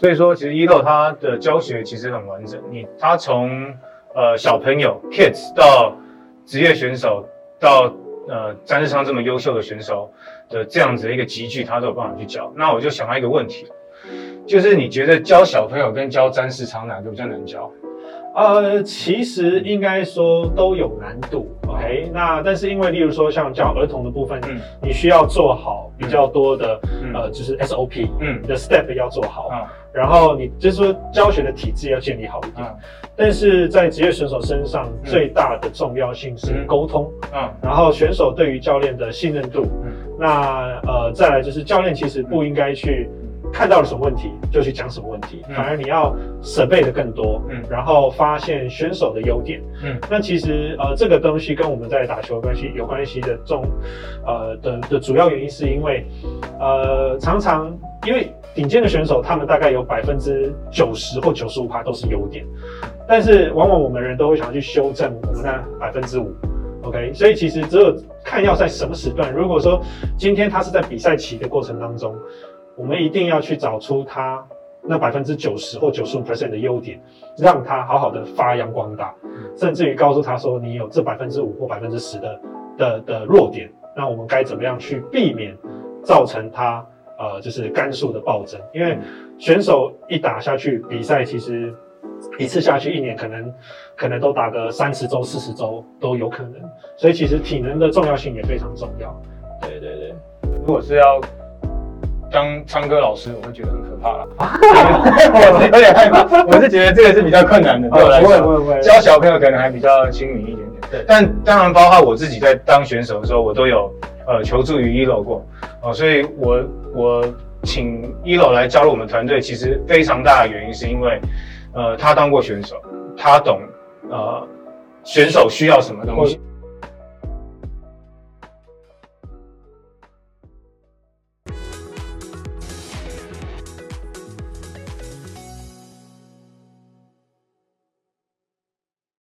所以说，其实一漏他的教学其实很完整。你他从呃小朋友 kids 到职业选手，到呃詹世昌这么优秀的选手的这样子的一个集聚，他都有办法去教。那我就想到一个问题，就是你觉得教小朋友跟教詹世昌哪个比较难教？呃，其实应该说都有难度，OK？那但是因为，例如说像教儿童的部分，嗯。你需要做好比较多的，嗯。呃，就是 SOP，嗯。你的 step 要做好，嗯然后你就是说教学的体制要建立好一点。啊但是在职业选手身上，最大的重要性是嗯。沟通，啊然后选手对于教练的信任度，嗯。那呃，再来就是教练其实不应该去看到了什么问题就去讲什么问题，嗯反而你要准备的更多，嗯然后发现选手的优点。嗯那其实呃，这个东西跟我们在打球关系有关系的重呃的的主要原因是因为呃常常因为顶尖的选手他们大概有百分之九十或九十五趴都是优点，但是往往我们人都会想要去修正我们那百分之五。OK，所以其实只有看要在什么时段。如果说今天他是在比赛期的过程当中，我们一定要去找出他那百分之九十或九十五 percent 的优点，让他好好的发扬光大，甚至于告诉他说你有这百分之五或百分之十的的的弱点，那我们该怎么样去避免造成他呃就是杆数的暴增？因为选手一打下去，比赛其实一次下去一年可能可能都打个三十周、四十周都有可能，所以其实体能的重要性也非常重要。对对对。如果是要当唱歌老师，我会觉得很可怕了。我 有点害怕，我是觉得这个是比较困难的，对我来说。不会不会，教小朋友可能还比较亲民一点点，对但当然包括我自己在当选手的时候，我都有呃求助于一楼过哦，所以我我请一楼来加入我们团队，其实非常大的原因是因为呃他当过选手，他懂呃选手需要什么东西。